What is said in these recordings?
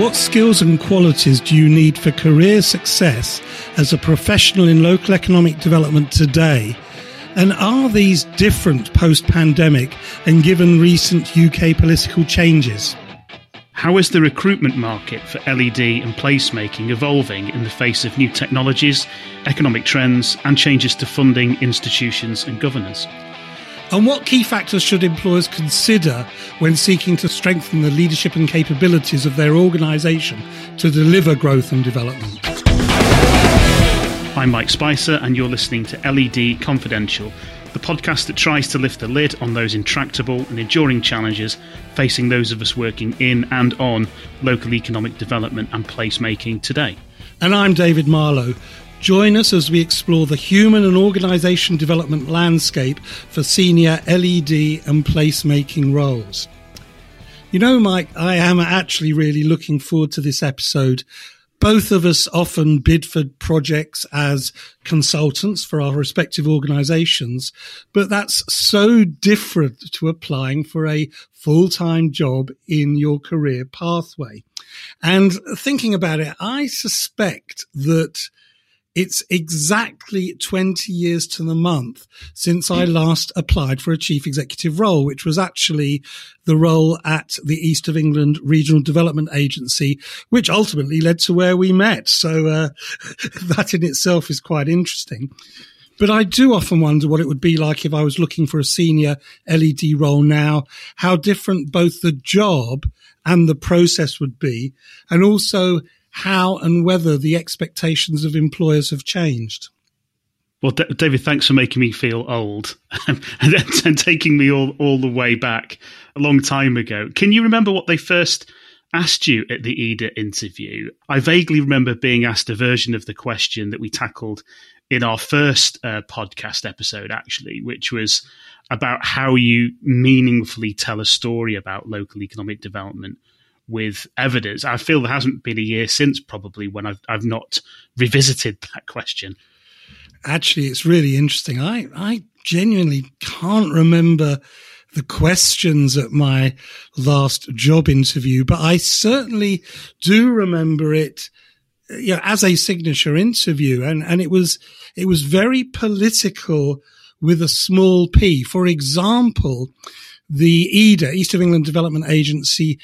What skills and qualities do you need for career success as a professional in local economic development today? And are these different post pandemic and given recent UK political changes? How is the recruitment market for LED and placemaking evolving in the face of new technologies, economic trends, and changes to funding, institutions, and governance? And what key factors should employers consider when seeking to strengthen the leadership and capabilities of their organisation to deliver growth and development? I'm Mike Spicer, and you're listening to LED Confidential, the podcast that tries to lift the lid on those intractable and enduring challenges facing those of us working in and on local economic development and placemaking today. And I'm David Marlow. Join us as we explore the human and organisation development landscape for senior LED and placemaking roles. You know, Mike, I am actually really looking forward to this episode. Both of us often bid for projects as consultants for our respective organisations, but that's so different to applying for a full-time job in your career pathway. And thinking about it, I suspect that it's exactly 20 years to the month since I last applied for a chief executive role, which was actually the role at the East of England Regional Development Agency, which ultimately led to where we met. So uh, that in itself is quite interesting. But I do often wonder what it would be like if I was looking for a senior LED role now, how different both the job and the process would be, and also how and whether the expectations of employers have changed. Well, D- David, thanks for making me feel old and, and taking me all, all the way back a long time ago. Can you remember what they first asked you at the EDA interview? I vaguely remember being asked a version of the question that we tackled in our first uh, podcast episode, actually, which was about how you meaningfully tell a story about local economic development with evidence. I feel there hasn't been a year since probably when I've I've not revisited that question. Actually, it's really interesting. I I genuinely can't remember the questions at my last job interview, but I certainly do remember it you know, as a signature interview. And, and it was, it was very political with a small p. For example, the EDA, East of England Development Agency,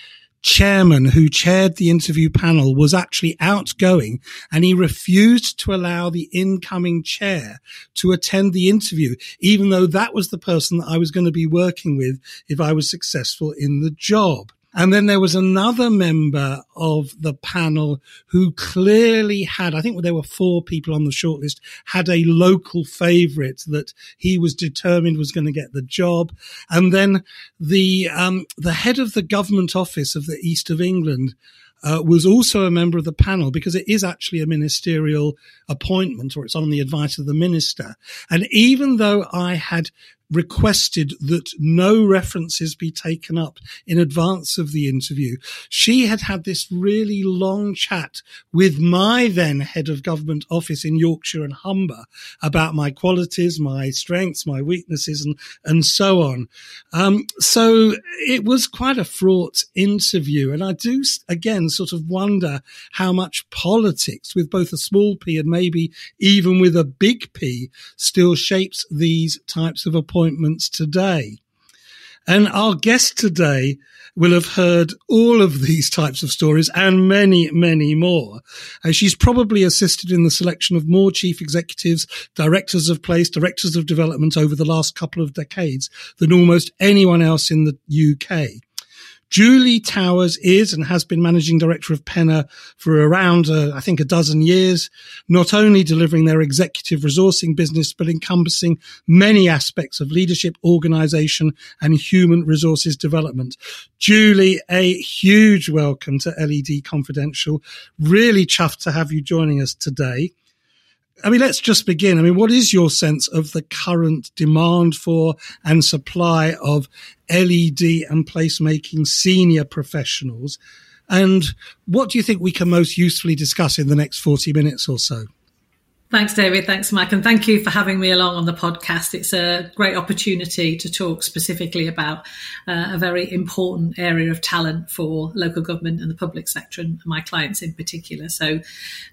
chairman who chaired the interview panel was actually outgoing and he refused to allow the incoming chair to attend the interview, even though that was the person that I was going to be working with if I was successful in the job. And then there was another member of the panel who clearly had, I think there were four people on the shortlist, had a local favorite that he was determined was going to get the job. And then the, um, the head of the government office of the East of England uh, was also a member of the panel because it is actually a ministerial appointment or it's on the advice of the minister. And even though I had requested that no references be taken up in advance of the interview. She had had this really long chat with my then head of government office in Yorkshire and Humber about my qualities, my strengths, my weaknesses, and, and so on. Um, so it was quite a fraught interview. And I do, again, sort of wonder how much politics with both a small p and maybe even with a big P still shapes these types of appointments appointments today. And our guest today will have heard all of these types of stories and many, many more. Uh, she's probably assisted in the selection of more chief executives, directors of place, directors of development over the last couple of decades than almost anyone else in the UK. Julie Towers is and has been managing director of Penna for around, uh, I think, a dozen years, not only delivering their executive resourcing business, but encompassing many aspects of leadership, organization, and human resources development. Julie, a huge welcome to LED Confidential. Really chuffed to have you joining us today. I mean, let's just begin. I mean, what is your sense of the current demand for and supply of LED and placemaking senior professionals? And what do you think we can most usefully discuss in the next 40 minutes or so? Thanks, David. Thanks, Mike. And thank you for having me along on the podcast. It's a great opportunity to talk specifically about uh, a very important area of talent for local government and the public sector and my clients in particular. So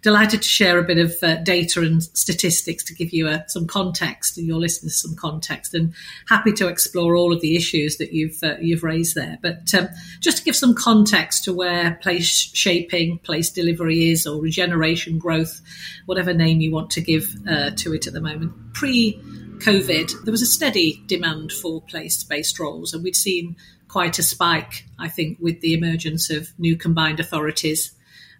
delighted to share a bit of uh, data and statistics to give you uh, some context and your listeners some context and happy to explore all of the issues that you've, uh, you've raised there. But um, just to give some context to where place shaping, place delivery is or regeneration growth, whatever name you want want to give uh, to it at the moment. Pre COVID, there was a steady demand for place based roles, and we'd seen quite a spike, I think, with the emergence of new combined authorities,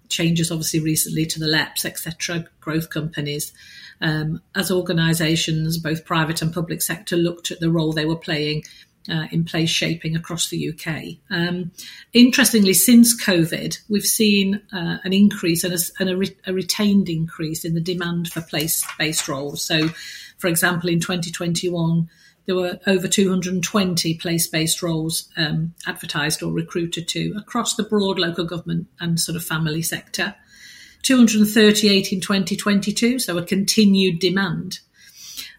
changes obviously recently to the LEPs, etc., growth companies. Um, as organisations, both private and public sector, looked at the role they were playing uh, in place shaping across the UK. Um, interestingly, since COVID, we've seen uh, an increase and, a, and a, re- a, retained increase in the demand for place based roles. So, for example, in 2021, there were over 220 place based roles um, advertised or recruited to across the broad local government and sort of family sector. 238 in 2022, so a continued demand.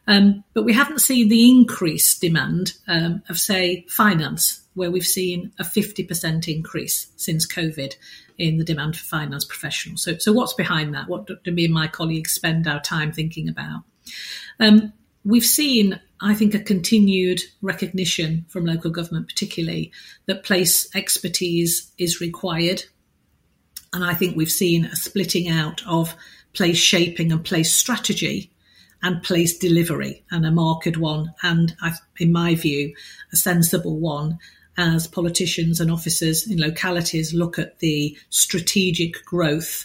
Um, but we haven't seen the increased demand um, of, say, finance, where we've seen a 50% increase since COVID in the demand for finance professionals. So, so what's behind that? What do me and my colleagues spend our time thinking about? Um, we've seen, I think, a continued recognition from local government, particularly, that place expertise is required. And I think we've seen a splitting out of place shaping and place strategy and place delivery and a marked one, and in my view, a sensible one as politicians and officers in localities look at the strategic growth,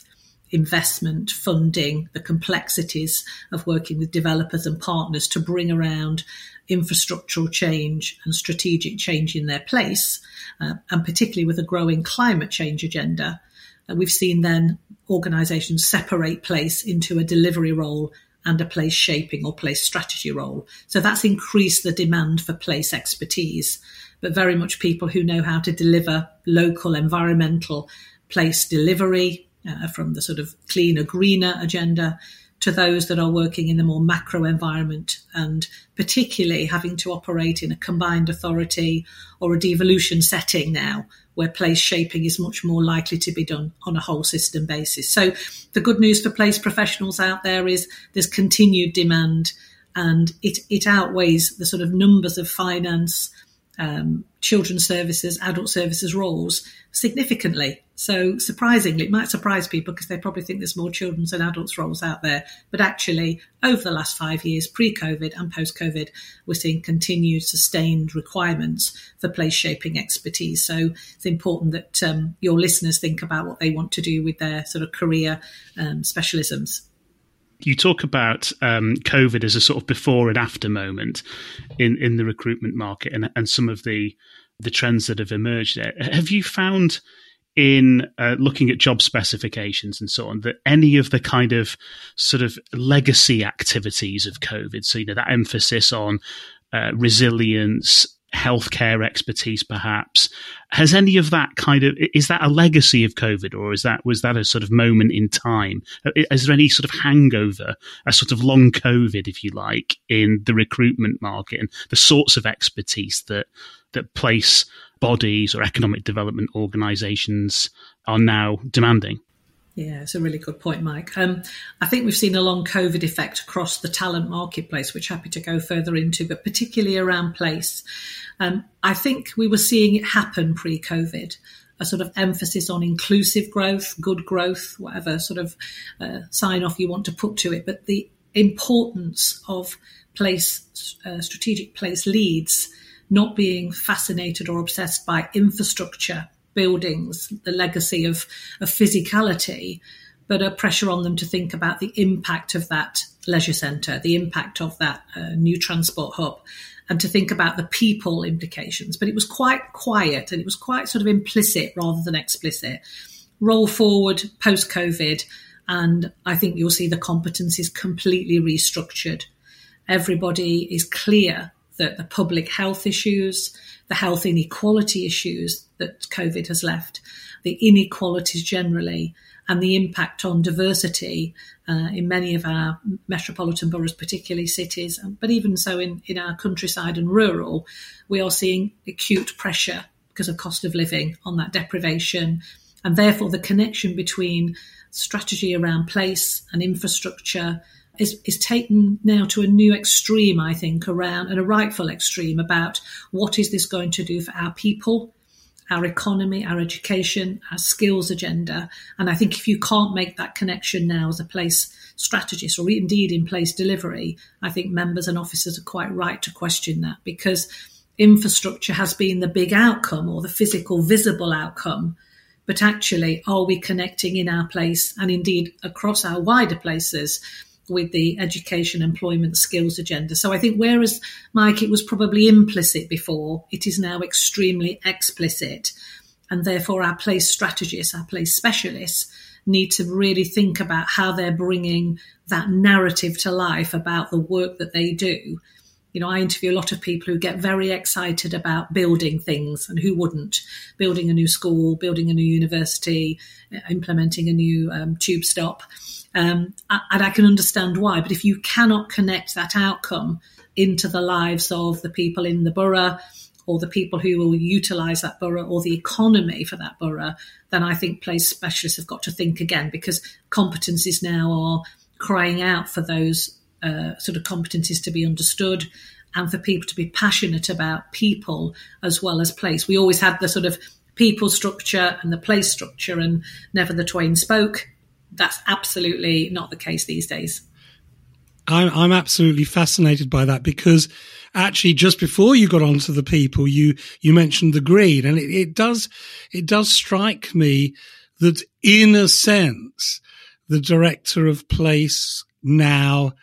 investment, funding, the complexities of working with developers and partners to bring around infrastructural change and strategic change in their place, uh, and particularly with a growing climate change agenda. Uh, we've seen then organisations separate place into a delivery role and a place shaping or place strategy role. So that's increased the demand for place expertise, but very much people who know how to deliver local environmental place delivery uh, from the sort of cleaner, greener agenda to those that are working in the more macro environment and particularly having to operate in a combined authority or a devolution setting now where place shaping is much more likely to be done on a whole system basis. So the good news for place professionals out there is there's continued demand and it, it outweighs the sort of numbers of finance um, children's services, adult services roles significantly. So surprisingly, it might surprise people because they probably think there's more children's and adults roles out there. But actually, over the last five years, pre-COVID and post-COVID, we're seeing continued sustained requirements for place shaping expertise. So it's important that um, your listeners think about what they want to do with their sort of career um, specialisms you talk about um, COVID as a sort of before and after moment in, in the recruitment market and, and some of the the trends that have emerged there. Have you found in uh, looking at job specifications and so on that any of the kind of sort of legacy activities of COVID, so you know that emphasis on uh, resilience, healthcare expertise perhaps has any of that kind of is that a legacy of covid or is that was that a sort of moment in time? Is there any sort of hangover a sort of long covid if you like in the recruitment market and the sorts of expertise that that place bodies or economic development organizations are now demanding yeah, it's a really good point, Mike. Um, I think we've seen a long COVID effect across the talent marketplace, which happy to go further into, but particularly around place. Um, I think we were seeing it happen pre COVID, a sort of emphasis on inclusive growth, good growth, whatever sort of uh, sign off you want to put to it, but the importance of place, uh, strategic place leads not being fascinated or obsessed by infrastructure buildings, the legacy of, of physicality, but a pressure on them to think about the impact of that leisure centre, the impact of that uh, new transport hub, and to think about the people implications. But it was quite quiet and it was quite sort of implicit rather than explicit. Roll forward post COVID, and I think you'll see the competencies completely restructured. Everybody is clear that the public health issues, the health inequality issues that COVID has left, the inequalities generally, and the impact on diversity uh, in many of our metropolitan boroughs, particularly cities, but even so in, in our countryside and rural, we are seeing acute pressure because of cost of living on that deprivation. And therefore, the connection between strategy around place and infrastructure is, is taken now to a new extreme, I think, around and a rightful extreme about what is this going to do for our people, our economy, our education, our skills agenda. And I think if you can't make that connection now as a place strategist or indeed in place delivery, I think members and officers are quite right to question that because infrastructure has been the big outcome or the physical, visible outcome but actually, are we connecting in our place and indeed across our wider places with the education, employment, skills agenda? So I think whereas, Mike, it was probably implicit before, it is now extremely explicit. And therefore, our place strategists, our place specialists, need to really think about how they're bringing that narrative to life about the work that they do you know, I interview a lot of people who get very excited about building things, and who wouldn't? Building a new school, building a new university, uh, implementing a new um, tube stop. Um, and I can understand why. But if you cannot connect that outcome into the lives of the people in the borough, or the people who will utilise that borough, or the economy for that borough, then I think place specialists have got to think again because competencies now are crying out for those uh, sort of competencies to be understood and for people to be passionate about people as well as place. We always had the sort of people structure and the place structure, and never the twain spoke. That's absolutely not the case these days. I'm, I'm absolutely fascinated by that because actually just before you got onto the people, you, you mentioned the green and it, it does, it does strike me that in a sense, the director of place now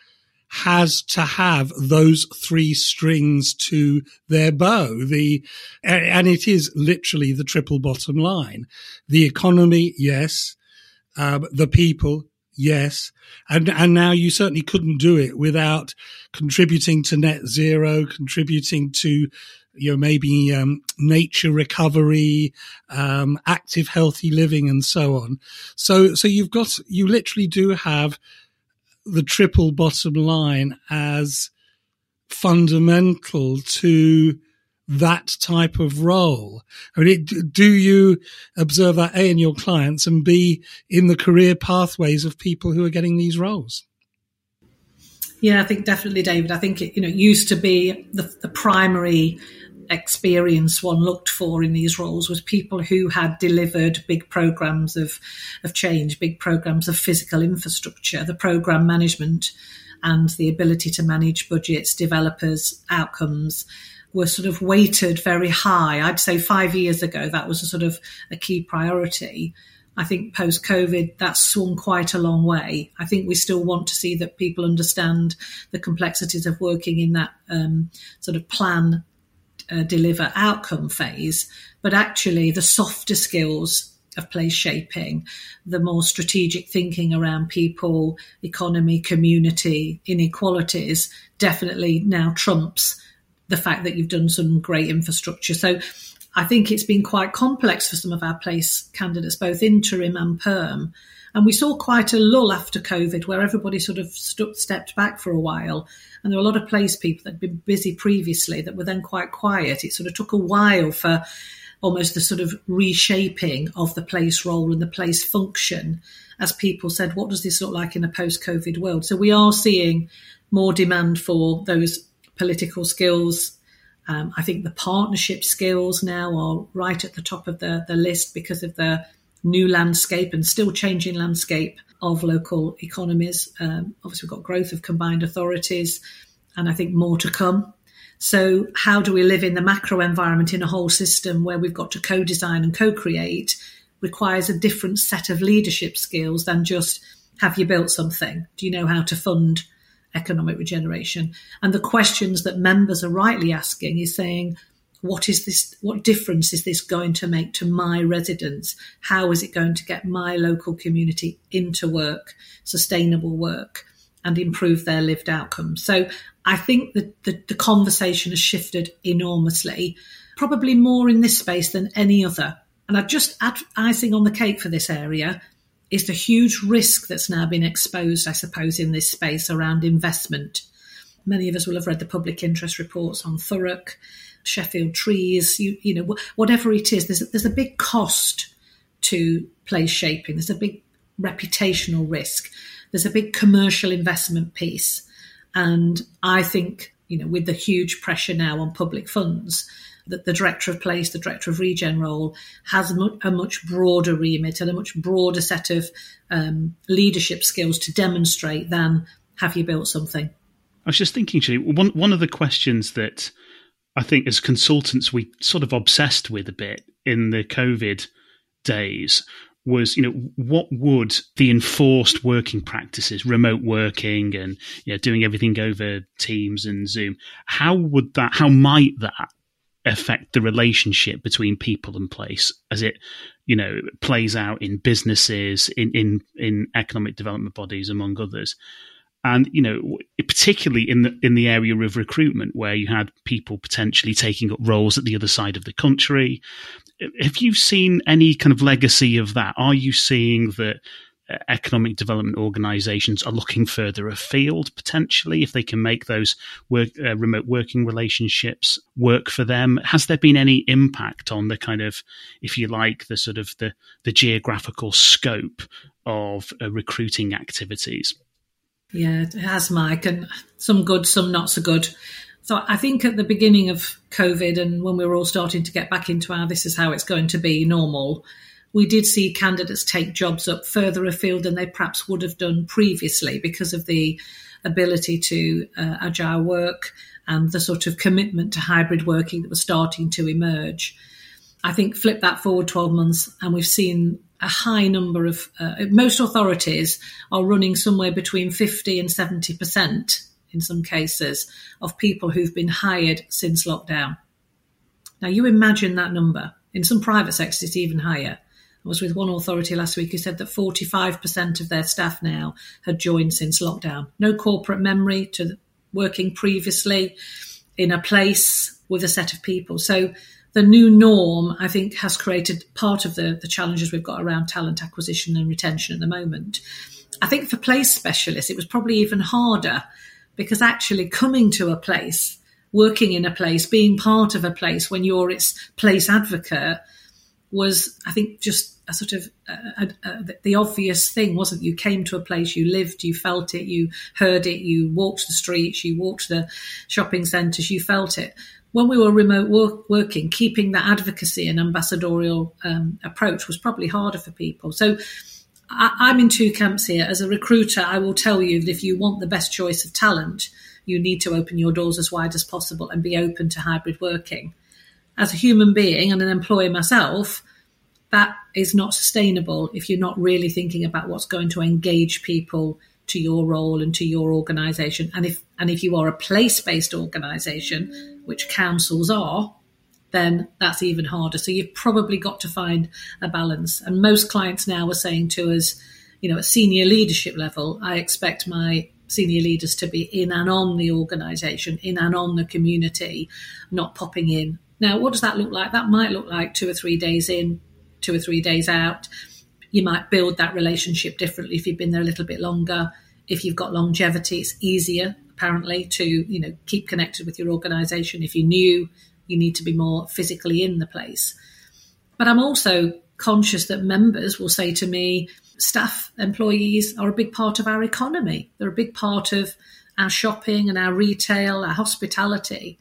has to have those three strings to their bow. The, and it is literally the triple bottom line. The economy, yes. Um, the people, yes. And, and now you certainly couldn't do it without contributing to net zero, contributing to, you know, maybe, um, nature recovery, um, active, healthy living and so on. So, so you've got, you literally do have the triple bottom line as fundamental to that type of role? I mean, it, do you observe that A in your clients and B in the career pathways of people who are getting these roles? Yeah, I think definitely, David. I think it, you know, it used to be the, the primary experience one looked for in these roles was people who had delivered big programs of, of change, big programs of physical infrastructure, the program management and the ability to manage budgets, developers, outcomes were sort of weighted very high. I'd say five years ago, that was a sort of a key priority. I think post COVID, that's swung quite a long way. I think we still want to see that people understand the complexities of working in that um, sort of plan uh, deliver outcome phase, but actually the softer skills of place shaping, the more strategic thinking around people, economy, community, inequalities definitely now trumps the fact that you've done some great infrastructure. So I think it's been quite complex for some of our place candidates, both interim and perm. And we saw quite a lull after COVID where everybody sort of st- stepped back for a while. And there were a lot of place people that had been busy previously that were then quite quiet. It sort of took a while for almost the sort of reshaping of the place role and the place function as people said, what does this look like in a post COVID world? So we are seeing more demand for those political skills. Um, I think the partnership skills now are right at the top of the, the list because of the new landscape and still changing landscape of local economies. Um, obviously, we've got growth of combined authorities, and I think more to come. So, how do we live in the macro environment in a whole system where we've got to co design and co create requires a different set of leadership skills than just have you built something? Do you know how to fund economic regeneration? And the questions that members are rightly asking is saying, what is this what difference is this going to make to my residents? How is it going to get my local community into work sustainable work and improve their lived outcomes? So i think that the, the conversation has shifted enormously probably more in this space than any other. And i'd just add icing on the cake for this area is the huge risk that's now been exposed, I suppose, in this space around investment. Many of us will have read the public interest reports on Thurrock, Sheffield Trees, you, you know, whatever it is. There's a, there's a big cost to place shaping. There's a big reputational risk. There's a big commercial investment piece. And I think, you know, with the huge pressure now on public funds, that the director of place, the director of regen role, has a much broader remit and a much broader set of um, leadership skills to demonstrate than have you built something. I was just thinking, actually, one one of the questions that I think as consultants we sort of obsessed with a bit in the COVID days was, you know, what would the enforced working practices, remote working and you know, doing everything over Teams and Zoom, how would that, how might that affect the relationship between people and place as it you know plays out in businesses in in in economic development bodies among others. And you know particularly in the in the area of recruitment where you had people potentially taking up roles at the other side of the country. Have you seen any kind of legacy of that? Are you seeing that economic development organizations are looking further afield potentially if they can make those work, uh, remote working relationships work for them. Has there been any impact on the kind of if you like the sort of the the geographical scope of uh, recruiting activities? Yeah it has mike and some good some not so good. So I think at the beginning of COVID and when we were all starting to get back into our this is how it's going to be normal, we did see candidates take jobs up further afield than they perhaps would have done previously because of the ability to uh, agile work and the sort of commitment to hybrid working that was starting to emerge. I think flip that forward 12 months and we've seen a high number of, uh, most authorities are running somewhere between 50 and 70% in some cases of people who've been hired since lockdown. Now you imagine that number. In some private sectors, it's even higher. I was with one authority last week who said that 45% of their staff now had joined since lockdown. No corporate memory to working previously in a place with a set of people. So the new norm, I think, has created part of the, the challenges we've got around talent acquisition and retention at the moment. I think for place specialists, it was probably even harder because actually coming to a place, working in a place, being part of a place when you're its place advocate was, I think, just a sort of uh, uh, the obvious thing, wasn't? You came to a place, you lived, you felt it, you heard it, you walked the streets, you walked the shopping centres, you felt it. When we were remote work, working, keeping that advocacy and ambassadorial um, approach was probably harder for people. So I, am in two camps here. As a recruiter, I will tell you that if you want the best choice of talent, you need to open your doors as wide as possible and be open to hybrid working. As a human being and an employer myself, that is not sustainable if you're not really thinking about what's going to engage people to your role and to your organization. And if and if you are a place-based organization which councils are then that's even harder. So you've probably got to find a balance. And most clients now are saying to us you know at senior leadership level i expect my senior leaders to be in and on the organization in and on the community not popping in. Now what does that look like? That might look like two or three days in two or three days out. You might build that relationship differently if you've been there a little bit longer. If you've got longevity, it's easier apparently to you know keep connected with your organisation. If you're new, you need to be more physically in the place. But I'm also conscious that members will say to me, staff employees are a big part of our economy. They're a big part of our shopping and our retail, our hospitality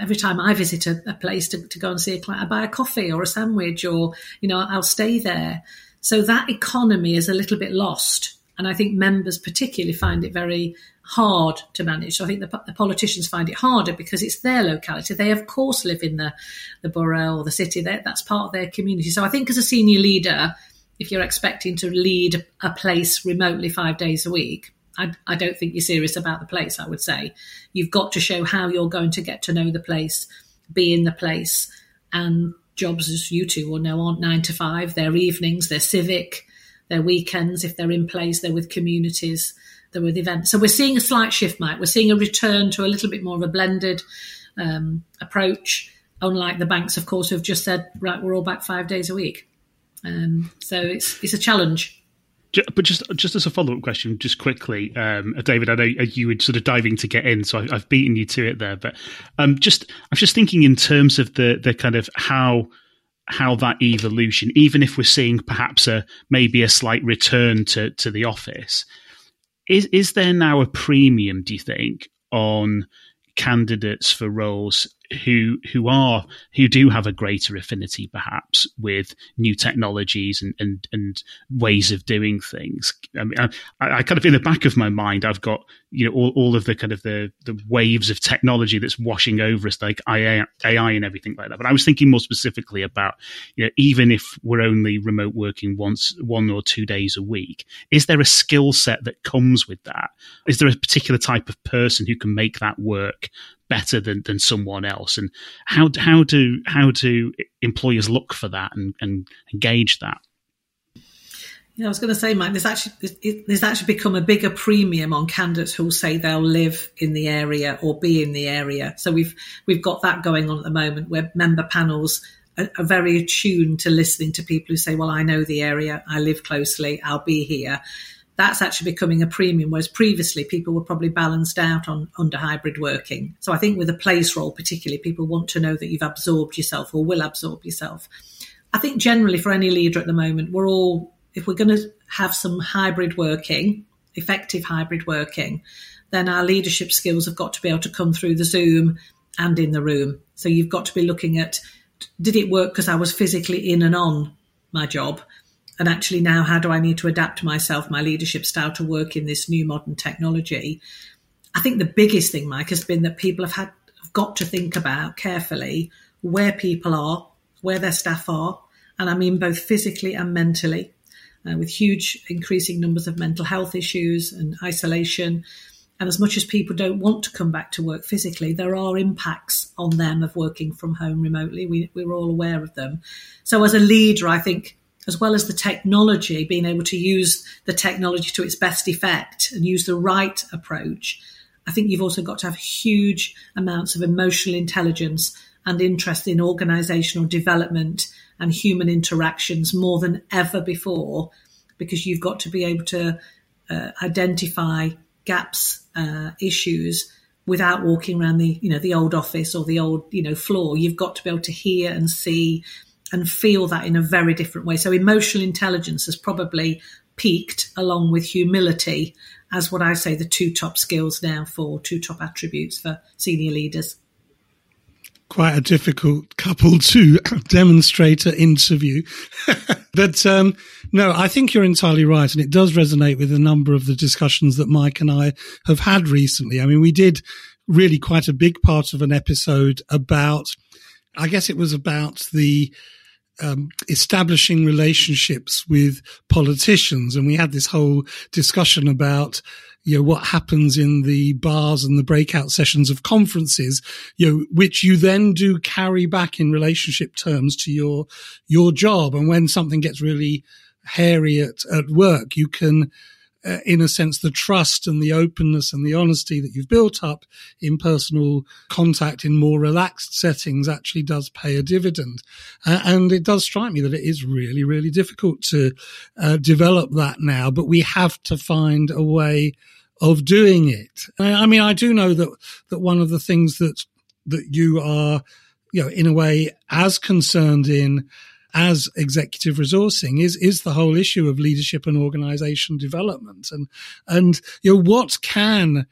every time I visit a, a place to, to, go and see a client, I buy a coffee or a sandwich or, you know, I'll stay there. So that economy is a little bit lost. And I think members particularly find it very hard to manage. So I think the, the, politicians find it harder because it's their locality. They, of course, live in the, the borough or the city. They're, that's part of their community. So I think as a senior leader, if you're expecting to lead a place remotely five days a week, I, I don't think you're serious about the place, I would say. You've got to show how you're going to get to know the place, be in the place, and jobs, as you two will know, aren't nine to five. They're evenings, they're civic, they're weekends. If they're in place, they're with communities, they're with events. So we're seeing a slight shift, Mike. We're seeing a return to a little bit more of a blended um, approach, unlike the banks, of course, who've just said, right, we're all back five days a week. Um, so it's it's a challenge. But just just as a follow up question, just quickly, um, David, I know you were sort of diving to get in, so I, have beaten you to it there. But um, just I was just thinking in terms of the the kind of how how that evolution, even if we're seeing perhaps a maybe a slight return to to the office, is is there now a premium? Do you think on candidates for roles who who are who do have a greater affinity perhaps with new technologies and and, and ways of doing things. I mean, I, I, kind of in the back of my mind, I've got you know all, all of the kind of the the waves of technology that's washing over us, like AI, AI and everything like that. But I was thinking more specifically about you know even if we're only remote working once one or two days a week, is there a skill set that comes with that? Is there a particular type of person who can make that work better than, than someone else and how how do how do employers look for that and, and engage that yeah, I was going to say, Mike, there's actually there's actually become a bigger premium on candidates who'll say they'll live in the area or be in the area. So we've we've got that going on at the moment, where member panels are, are very attuned to listening to people who say, "Well, I know the area, I live closely, I'll be here." That's actually becoming a premium, whereas previously people were probably balanced out on under hybrid working. So I think with a place role, particularly, people want to know that you've absorbed yourself or will absorb yourself. I think generally for any leader at the moment, we're all, if we're going to have some hybrid working, effective hybrid working, then our leadership skills have got to be able to come through the Zoom and in the room. So you've got to be looking at did it work because I was physically in and on my job? And actually now how do I need to adapt myself, my leadership style to work in this new modern technology? I think the biggest thing, Mike, has been that people have had have got to think about carefully where people are, where their staff are, and I mean both physically and mentally, uh, with huge increasing numbers of mental health issues and isolation. And as much as people don't want to come back to work physically, there are impacts on them of working from home remotely. We, we're all aware of them. So, as a leader, I think as well as the technology, being able to use the technology to its best effect and use the right approach, I think you've also got to have huge amounts of emotional intelligence and interest in organizational development and human interactions more than ever before, because you've got to be able to uh, identify gaps, uh, issues without walking around the you know the old office or the old you know floor. You've got to be able to hear and see and feel that in a very different way. So emotional intelligence has probably peaked along with humility as what I say the two top skills now for two top attributes for senior leaders. Quite a difficult couple to demonstrate an interview. but um, no, I think you're entirely right. And it does resonate with a number of the discussions that Mike and I have had recently. I mean, we did really quite a big part of an episode about, I guess it was about the um, establishing relationships with politicians, and we had this whole discussion about you know what happens in the bars and the breakout sessions of conferences, you know, which you then do carry back in relationship terms to your your job, and when something gets really hairy at, at work, you can uh, in a sense, the trust and the openness and the honesty that you've built up in personal contact in more relaxed settings actually does pay a dividend. Uh, and it does strike me that it is really, really difficult to uh, develop that now, but we have to find a way of doing it. I mean, I do know that, that one of the things that, that you are, you know, in a way as concerned in as executive resourcing is is the whole issue of leadership and organization development and and you know what can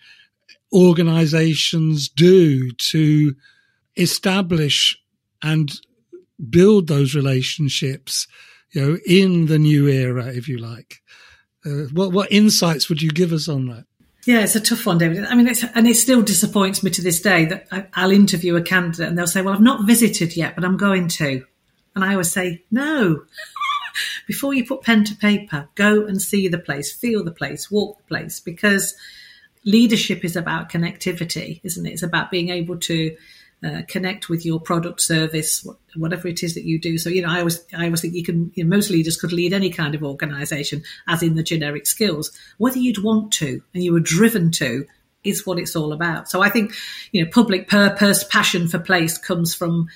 organizations do to establish and build those relationships you know in the new era if you like uh, what what insights would you give us on that yeah, it's a tough one, David. I mean, and it still disappoints me to this day that I, will interview a candidate and they'll say, "Well, I've not visited yet, but I'm going to." And I always say, no. Before you put pen to paper, go and see the place, feel the place, walk the place, because leadership is about connectivity, isn't it? It's about being able to uh, connect with your product, service, whatever it is that you do. So, you know, I always, I always think you can, you know, most leaders could lead any kind of organization, as in the generic skills. Whether you'd want to and you were driven to is what it's all about. So I think, you know, public purpose, passion for place comes from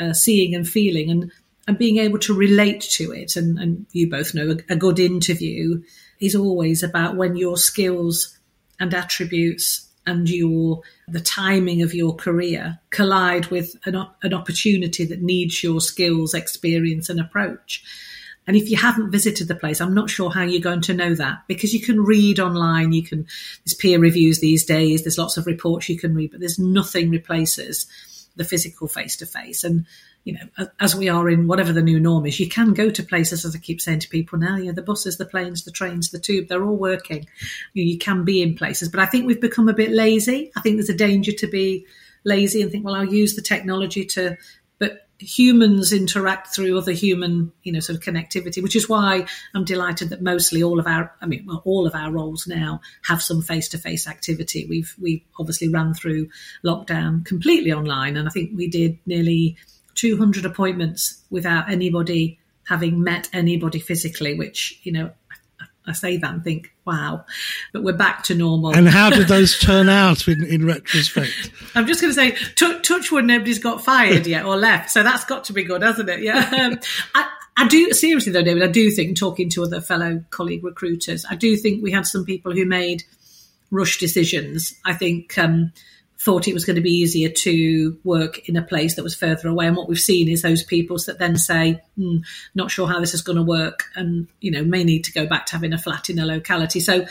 uh, seeing and feeling. And and being able to relate to it. And, and you both know a, a good interview is always about when your skills and attributes and your the timing of your career collide with an, an opportunity that needs your skills, experience, and approach. And if you haven't visited the place, I'm not sure how you're going to know that because you can read online, you can, there's peer reviews these days, there's lots of reports you can read, but there's nothing replaces the physical face to face. And, you know, as we are in whatever the new norm is, you can go to places, as I keep saying to people now, you know, the buses, the planes, the trains, the tube, they're all working. You, can be in places, but I think we've become a bit lazy. I think there's a danger to be lazy and think, well, I'll use the technology to humans interact through other human, you know, sort of connectivity, which is why I'm delighted that mostly all of our, I mean, all of our roles now have some face-to-face activity. We've we obviously ran through lockdown completely online, and I think we did nearly 200 appointments without anybody having met anybody physically, which you know I say that and think, wow, but we're back to normal. And how did those turn out in, in retrospect? I'm just going to say, t- touch wood, nobody's got fired yet or left. So that's got to be good, hasn't it? Yeah. Um, I, I do, seriously though, David, I do think, talking to other fellow colleague recruiters, I do think we had some people who made rush decisions. I think, um, thought it was going to be easier to work in a place that was further away. And what we've seen is those people that then say, hmm, not sure how this is going to work and, you know, may need to go back to having a flat in a locality. So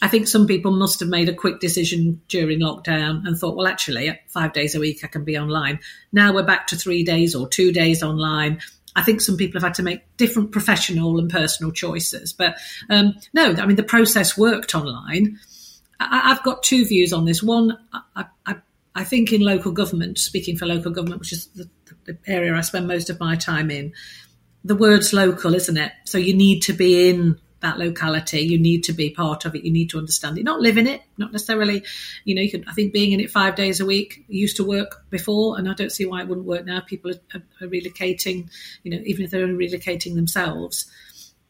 I think some people must have made a quick decision during lockdown and thought, well, actually, five days a week I can be online. Now we're back to three days or two days online. I think some people have had to make different professional and personal choices. But um, no, I mean, the process worked online. I, have got two views on this. One, I, I, I, think in local government, speaking for local government, which is the, the area I spend most of my time in, the word's local, isn't it? So you need to be in that locality. You need to be part of it. You need to understand it, not live in it, not necessarily. You know, you can. I think being in it five days a week used to work before, and I don't see why it wouldn't work now. People are, are relocating, you know, even if they're only relocating themselves.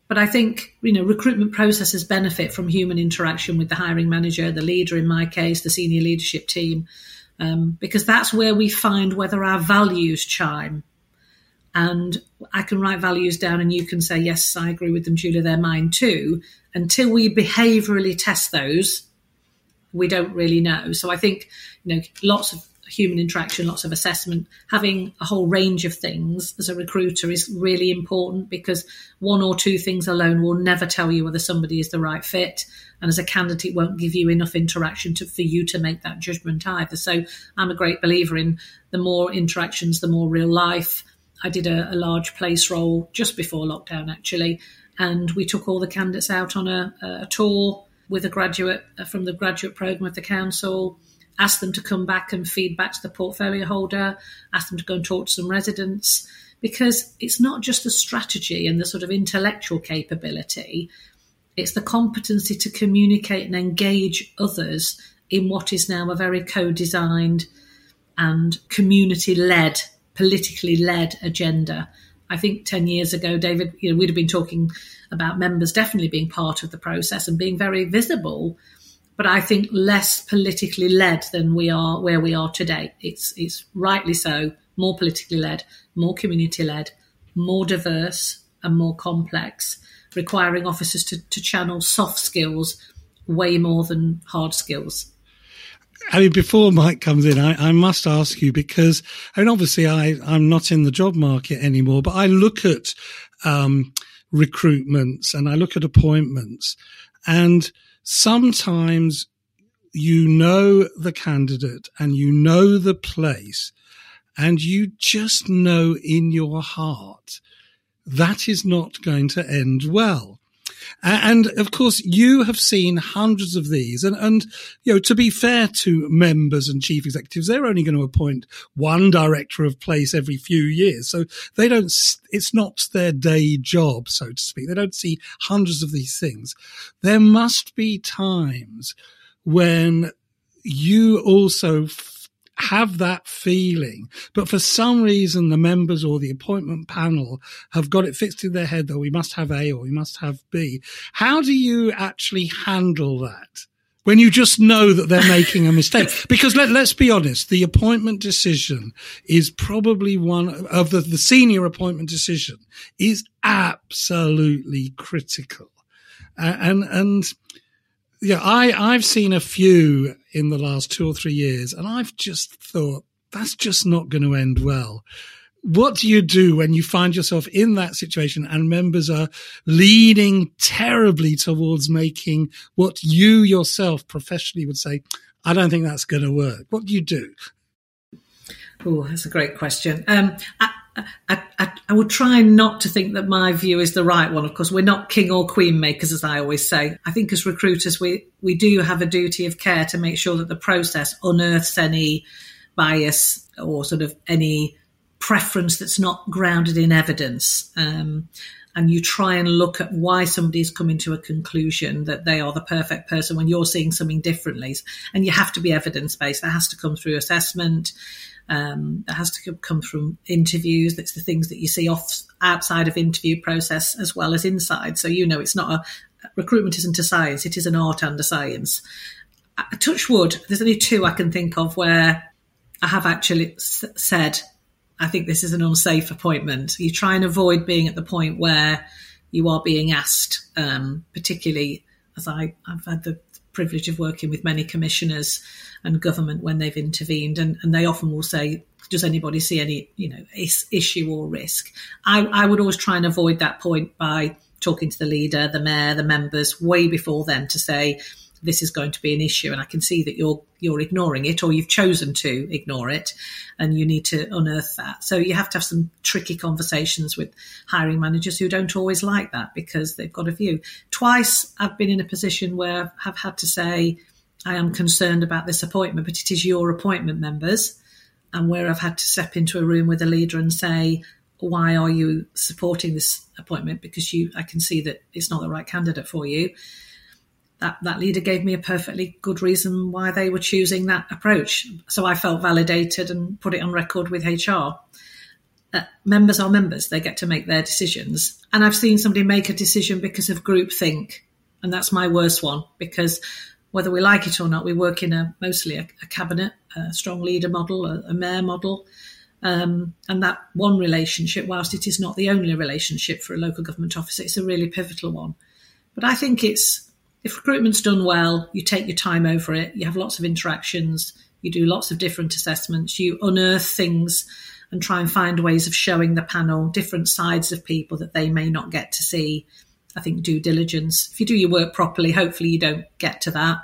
But I think, you know, recruitment processes benefit from human interaction with the hiring manager, the leader in my case, the senior leadership team, um, because that's where we find whether our values chime. And I can write values down and you can say, yes, I agree with them, Julia, they're mine too. Until we behaviorally test those, we don't really know. So I think, you know, lots of human interaction, lots of assessment, having a whole range of things as a recruiter is really important because one or two things alone will never tell you whether somebody is the right fit. And as a candidate, won't give you enough interaction to, for you to make that judgment either. So I'm a great believer in the more interactions, the more real life. I did a, a large place role just before lockdown, actually, and we took all the candidates out on a, a tour with a graduate uh, from the graduate program of the council ask them to come back and feed back to the portfolio holder, ask them to go and talk to some residents, because it's not just the strategy and the sort of intellectual capability, it's the competency to communicate and engage others in what is now a very co designed and community led, politically led agenda. I think 10 years ago, David, you know, we'd have been talking about members definitely being part of the process and being very visible but I think less politically led than we are where we are today. It's it's rightly so, more politically led, more community led, more diverse and more complex, requiring officers to, to channel soft skills way more than hard skills. I mean, before Mike comes in, I, I must ask you because, I mean, obviously I, I'm not in the job market anymore, but I look at um, recruitments and I look at appointments and sometimes you know the candidate and you know the place and you just know in your heart that is not going to end well. And of course, you have seen hundreds of these. And, and, you know, to be fair to members and chief executives, they're only going to appoint one director of place every few years. So they don't, it's not their day job, so to speak. They don't see hundreds of these things. There must be times when you also have that feeling. But for some reason, the members or the appointment panel have got it fixed in their head that we must have A or we must have B. How do you actually handle that when you just know that they're making a mistake. Because let, us be honest, the appointment decision is probably one of the, the senior appointment decision is absolutely critical. Uh, and, and, yeah, I, I've seen a few in the last two or three years and I've just thought that's just not going to end well what do you do when you find yourself in that situation and members are leaning terribly towards making what you yourself professionally would say, I don't think that's going to work? What do you do? Oh, that's a great question. Um, I, I, I, I, would try not to think that my view is the right one. Of course, we're not king or queen makers, as I always say. I think as recruiters, we, we do have a duty of care to make sure that the process unearths any bias or sort of any preference that's not grounded in evidence. Um, and you try and look at why somebody's coming to a conclusion that they are the perfect person when you're seeing something differently. And you have to be evidence based. That has to come through assessment. Um, that has to come from interviews. That's the things that you see off outside of interview process as well as inside. So you know it's not a recruitment isn't a science; it is an art and a science. A touch wood. There's only two I can think of where I have actually said I think this is an unsafe appointment. You try and avoid being at the point where you are being asked, um, particularly as I, have had the privilege of working with many commissioners and government when they've intervened, and, and they often will say, "Does anybody see any, you know, is, issue or risk?" I, I would always try and avoid that point by talking to the leader, the mayor, the members way before then to say, this is going to be an issue and I can see that you're you're ignoring it or you've chosen to ignore it and you need to unearth that. So you have to have some tricky conversations with hiring managers who don't always like that because they've got a view. Twice I've been in a position where I've had to say I am concerned about this appointment, but it is your appointment members and where I've had to step into a room with a leader and say, why are you supporting this appointment? Because you, I can see that it's not the right candidate for you that, that leader gave me a perfectly good reason why they were choosing that approach. So I felt validated and put it on record with HR. Uh, members are members, they get to make their decisions. And I've seen somebody make a decision because of groupthink. And that's my worst one because whether we like it or not, we work in a mostly a, a cabinet, a strong leader model, a, a mayor model. Um, and that one relationship, whilst it is not the only relationship for a local government officer, it's a really pivotal one. But I think it's if recruitment's done well, you take your time over it, you have lots of interactions, you do lots of different assessments, you unearth things and try and find ways of showing the panel different sides of people that they may not get to see. I think due diligence. If you do your work properly, hopefully you don't get to that.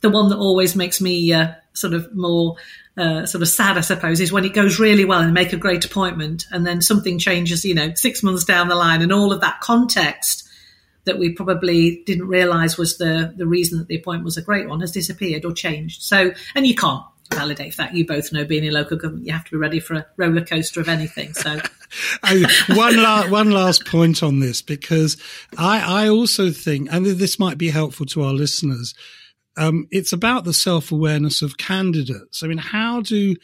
The one that always makes me uh, sort of more uh, sort of sad, I suppose, is when it goes really well and make a great appointment, and then something changes, you know, six months down the line, and all of that context that we probably didn't realise was the the reason that the appointment was a great one has disappeared or changed. So, and you can't validate that. You both know being in local government, you have to be ready for a roller coaster of anything. So, one last one last point on this because I I also think, and this might be helpful to our listeners. Um, it's about the self awareness of candidates. I mean, how do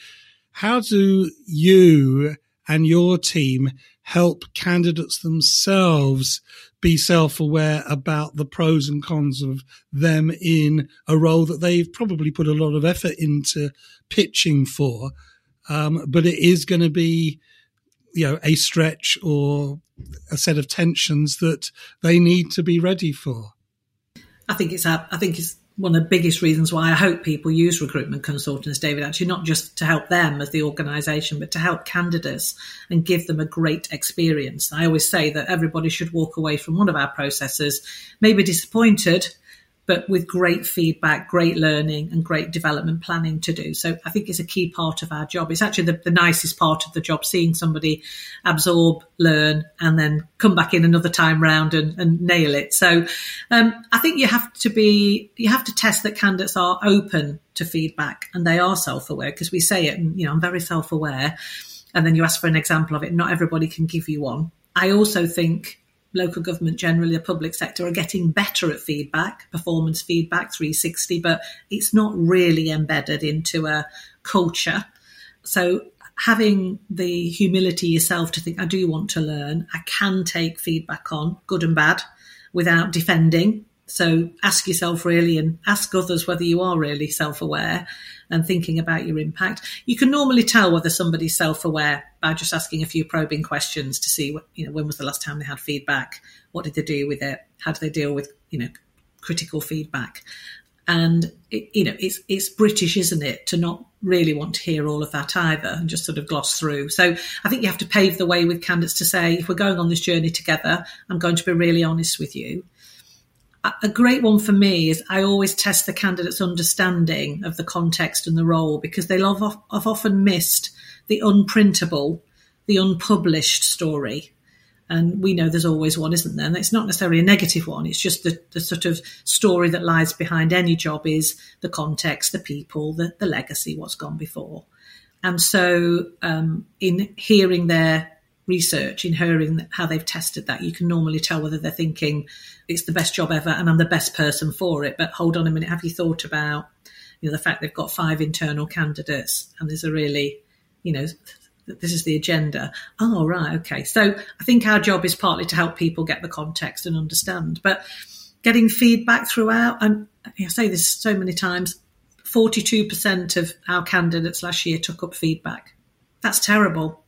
how do you and your team help candidates themselves be self aware about the pros and cons of them in a role that they've probably put a lot of effort into pitching for. Um, but it is going to be, you know, a stretch or a set of tensions that they need to be ready for. I think it's I think it's one of the biggest reasons why I hope people use recruitment consultants, David, actually not just to help them as the organisation, but to help candidates and give them a great experience. I always say that everybody should walk away from one of our processes, maybe disappointed, but with great feedback, great learning, and great development planning to do. So I think it's a key part of our job. It's actually the, the nicest part of the job, seeing somebody absorb, learn, and then come back in another time round and, and nail it. So um, I think you have to be, you have to test that candidates are open to feedback and they are self-aware because we say it, you know, I'm very self-aware. And then you ask for an example of it. Not everybody can give you one. I also think local government generally, the public sector, are getting better at feedback, performance feedback, 360, but it's not really embedded into a culture. So having the humility yourself to think, I do want to learn, I can take feedback on, good and bad, without defending So ask yourself really and ask others whether you are really self aware and thinking about your impact. You can normally tell whether somebody's self aware by just asking a few probing questions to see what, you know, when was the last time they had feedback? What did they do with it? How do they deal with, you know, critical feedback? And, it, you know, it's, it's British, isn't it, to not really want to hear all of that either and just sort of gloss through. So I think you have to pave the way with candidates to say, if we're going on this journey together, I'm going to be really honest with you a great one for me is I always test the candidate's understanding of the context and the role because they love have often missed the unprintable, the unpublished story. And we know there's always one, isn't there? And it's not necessarily a negative one. It's just the, the sort of story that lies behind any job is the context, the people, the, the legacy, what's gone before. And so, um, in hearing their research, in hearing how they've tested that, you can normally tell whether they're thinking it's the best job ever and I'm the best person for it. But hold on a minute, have you thought about you know the fact they've got five internal candidates and there's a really you know this is the agenda. Oh right, okay. So I think our job is partly to help people get the context and understand, but getting feedback throughout. And I say this so many times. 42% of our candidates last year took up feedback. That's terrible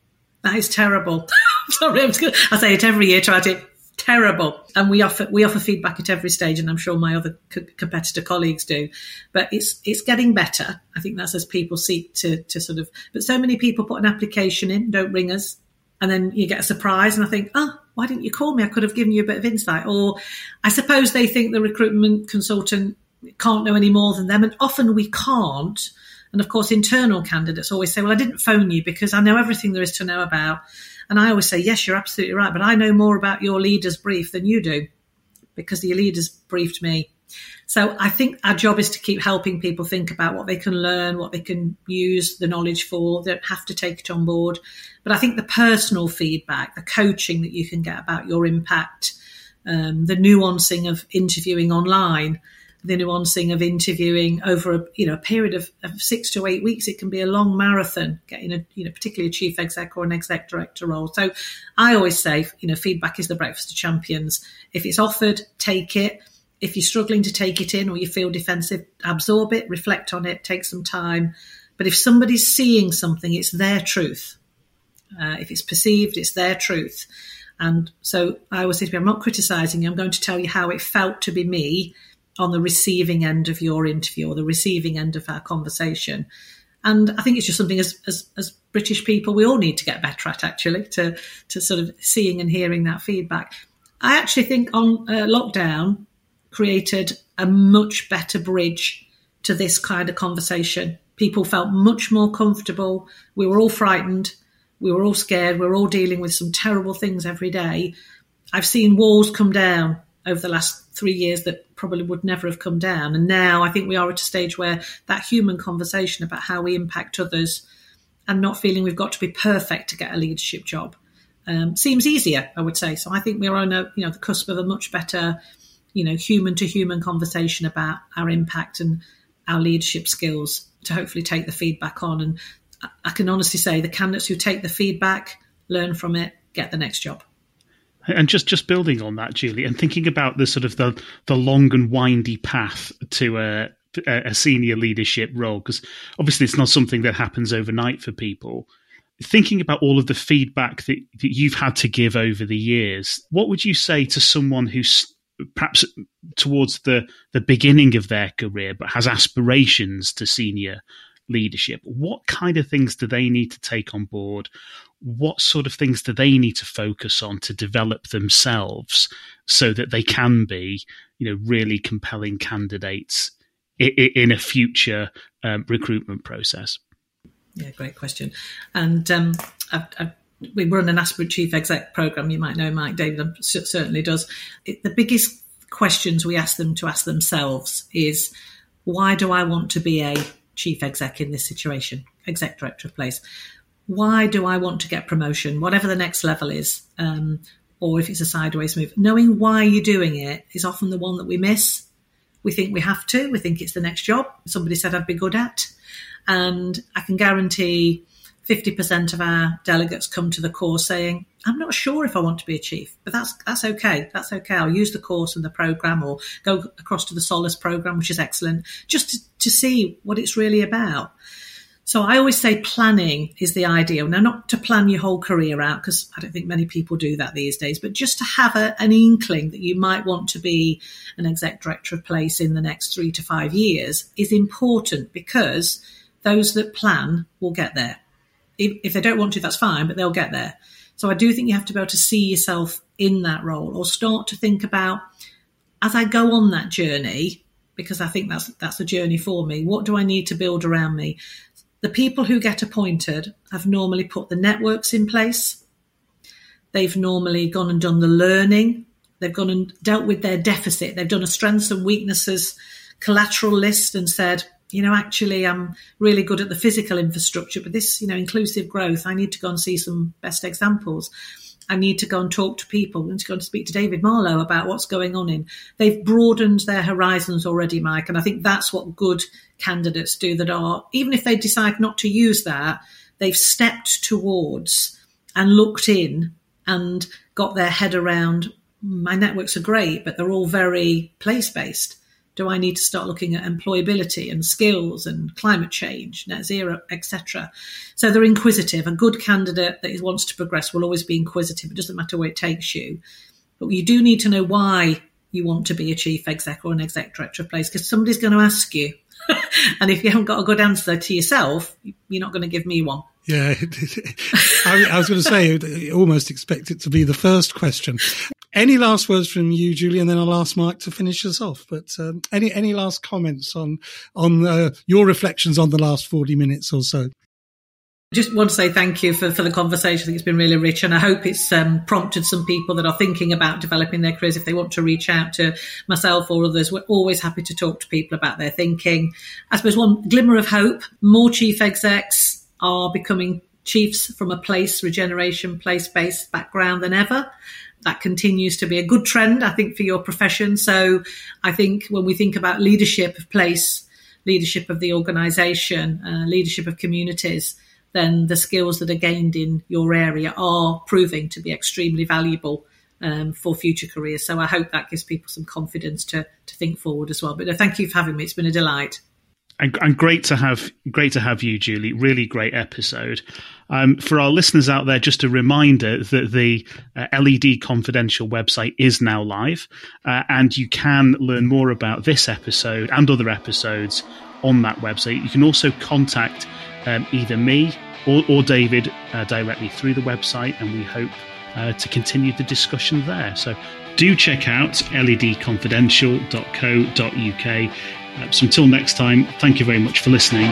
that is terrible. Sorry, I'm gonna, I say it every year, try to terrible. And we offer we offer feedback at every stage, and I'm sure my other co- competitor colleagues do. But it's it's getting better. I think that's as people seek to to sort of. But so many people put an application in, don't ring us, and then you get a surprise, and I think, oh, why didn't you call me? I could have given you a bit of insight. Or I suppose they think the recruitment consultant can't know any more than them, and often we can't and of course, internal candidates always say, well, I didn't phone you because I know everything there is to know about. And I always say, yes, you're absolutely right, but I know more about your leader's brief than you do because your leaders briefed me. So I think our job is to keep helping people think about what they can learn, what they can use the knowledge for. They don't have to take it on board. But I think the personal feedback, the coaching that you can get about your impact, um, the nuancing of interviewing online, the nuancing of interviewing over a you know a period of, of, six to eight weeks. It can be a long marathon getting a you know particularly a chief exec or an exec director role. So I always say you know feedback is the breakfast of champions. If it's offered, take it. If you're struggling to take it in or you feel defensive, absorb it, reflect on it, take some time. But if somebody's seeing something, it's their truth. Uh, if it's perceived, it's their truth. And so I always say to people, I'm not criticizing you. I'm going to tell you how it felt to be me on the receiving end of your interview or the receiving end of our conversation. And I think it's just something as, as, as British people we all need to get better at actually to to sort of seeing and hearing that feedback. I actually think on uh, lockdown created a much better bridge to this kind of conversation. People felt much more comfortable. We were all frightened. We were all scared. We we're all dealing with some terrible things every day. I've seen walls come down over the last three years that probably would never have come down. And now I think we are at a stage where that human conversation about how we impact others and not feeling we've got to be perfect to get a leadership job um, seems easier, I would say. So I think we're on a, you know, the cusp of a much better, you know, human to human conversation about our impact and our leadership skills to hopefully take the feedback on. And I can honestly say the candidates who take the feedback, learn from it, get the next job. And just just building on that, Julie, and thinking about the sort of the the long and windy path to a a senior leadership role, because obviously it's not something that happens overnight for people. Thinking about all of the feedback that, that you've had to give over the years, what would you say to someone who's perhaps towards the the beginning of their career but has aspirations to senior leadership? What kind of things do they need to take on board? What sort of things do they need to focus on to develop themselves so that they can be, you know, really compelling candidates in a future um, recruitment process? Yeah, great question. And um, I've, I've, we run an aspirant chief exec program. You might know Mike David certainly does. It, the biggest questions we ask them to ask themselves is, why do I want to be a chief exec in this situation, exec director of place? Why do I want to get promotion, whatever the next level is, um, or if it's a sideways move. Knowing why you're doing it is often the one that we miss. We think we have to, we think it's the next job somebody said I'd be good at. And I can guarantee 50% of our delegates come to the course saying, I'm not sure if I want to be a chief, but that's that's okay. That's okay. I'll use the course and the program or go across to the Solace program, which is excellent, just to, to see what it's really about. So I always say planning is the ideal. Now, not to plan your whole career out, because I don't think many people do that these days, but just to have a, an inkling that you might want to be an exec director of place in the next three to five years is important because those that plan will get there. If, if they don't want to, that's fine, but they'll get there. So I do think you have to be able to see yourself in that role or start to think about as I go on that journey, because I think that's that's the journey for me. What do I need to build around me? The people who get appointed have normally put the networks in place. They've normally gone and done the learning. They've gone and dealt with their deficit. They've done a strengths and weaknesses collateral list and said, you know, actually, I'm really good at the physical infrastructure, but this, you know, inclusive growth, I need to go and see some best examples. I need to go and talk to people. I need to go and speak to David Marlow about what's going on in. They've broadened their horizons already, Mike, and I think that's what good candidates do. That are even if they decide not to use that, they've stepped towards and looked in and got their head around. My networks are great, but they're all very place based. Do I need to start looking at employability and skills and climate change, net zero, etc.? So they're inquisitive. A good candidate that wants to progress will always be inquisitive. It doesn't matter where it takes you. But you do need to know why you want to be a chief exec or an exec director of place because somebody's going to ask you. and if you haven't got a good answer to yourself, you're not going to give me one. Yeah, I, I, was going to say, almost expect it to be the first question. Any last words from you, Julie, and then I'll ask Mike to finish us off. But um, any any last comments on on uh, your reflections on the last forty minutes or so? Just want to say thank you for, for the conversation. I think it's been really rich, and I hope it's um, prompted some people that are thinking about developing their careers. If they want to reach out to myself or others, we're always happy to talk to people about their thinking. I suppose one glimmer of hope: more chief execs are becoming chiefs from a place regeneration, place based background than ever that continues to be a good trend, I think, for your profession. So I think when we think about leadership of place, leadership of the organization, uh, leadership of communities, then the skills that are gained in your area are proving to be extremely valuable um, for future careers. So I hope that gives people some confidence to to think forward as well. But uh, thank you for having me. It's been a delight and, and, great to have great to have you, Julie. Really great episode. Um, for our listeners out there, just a reminder that the uh, LED Confidential website is now live, uh, and you can learn more about this episode and other episodes on that website. You can also contact um, either me or, or David uh, directly through the website, and we hope uh, to continue the discussion there. So do check out ledconfidential.co.uk. So until next time, thank you very much for listening.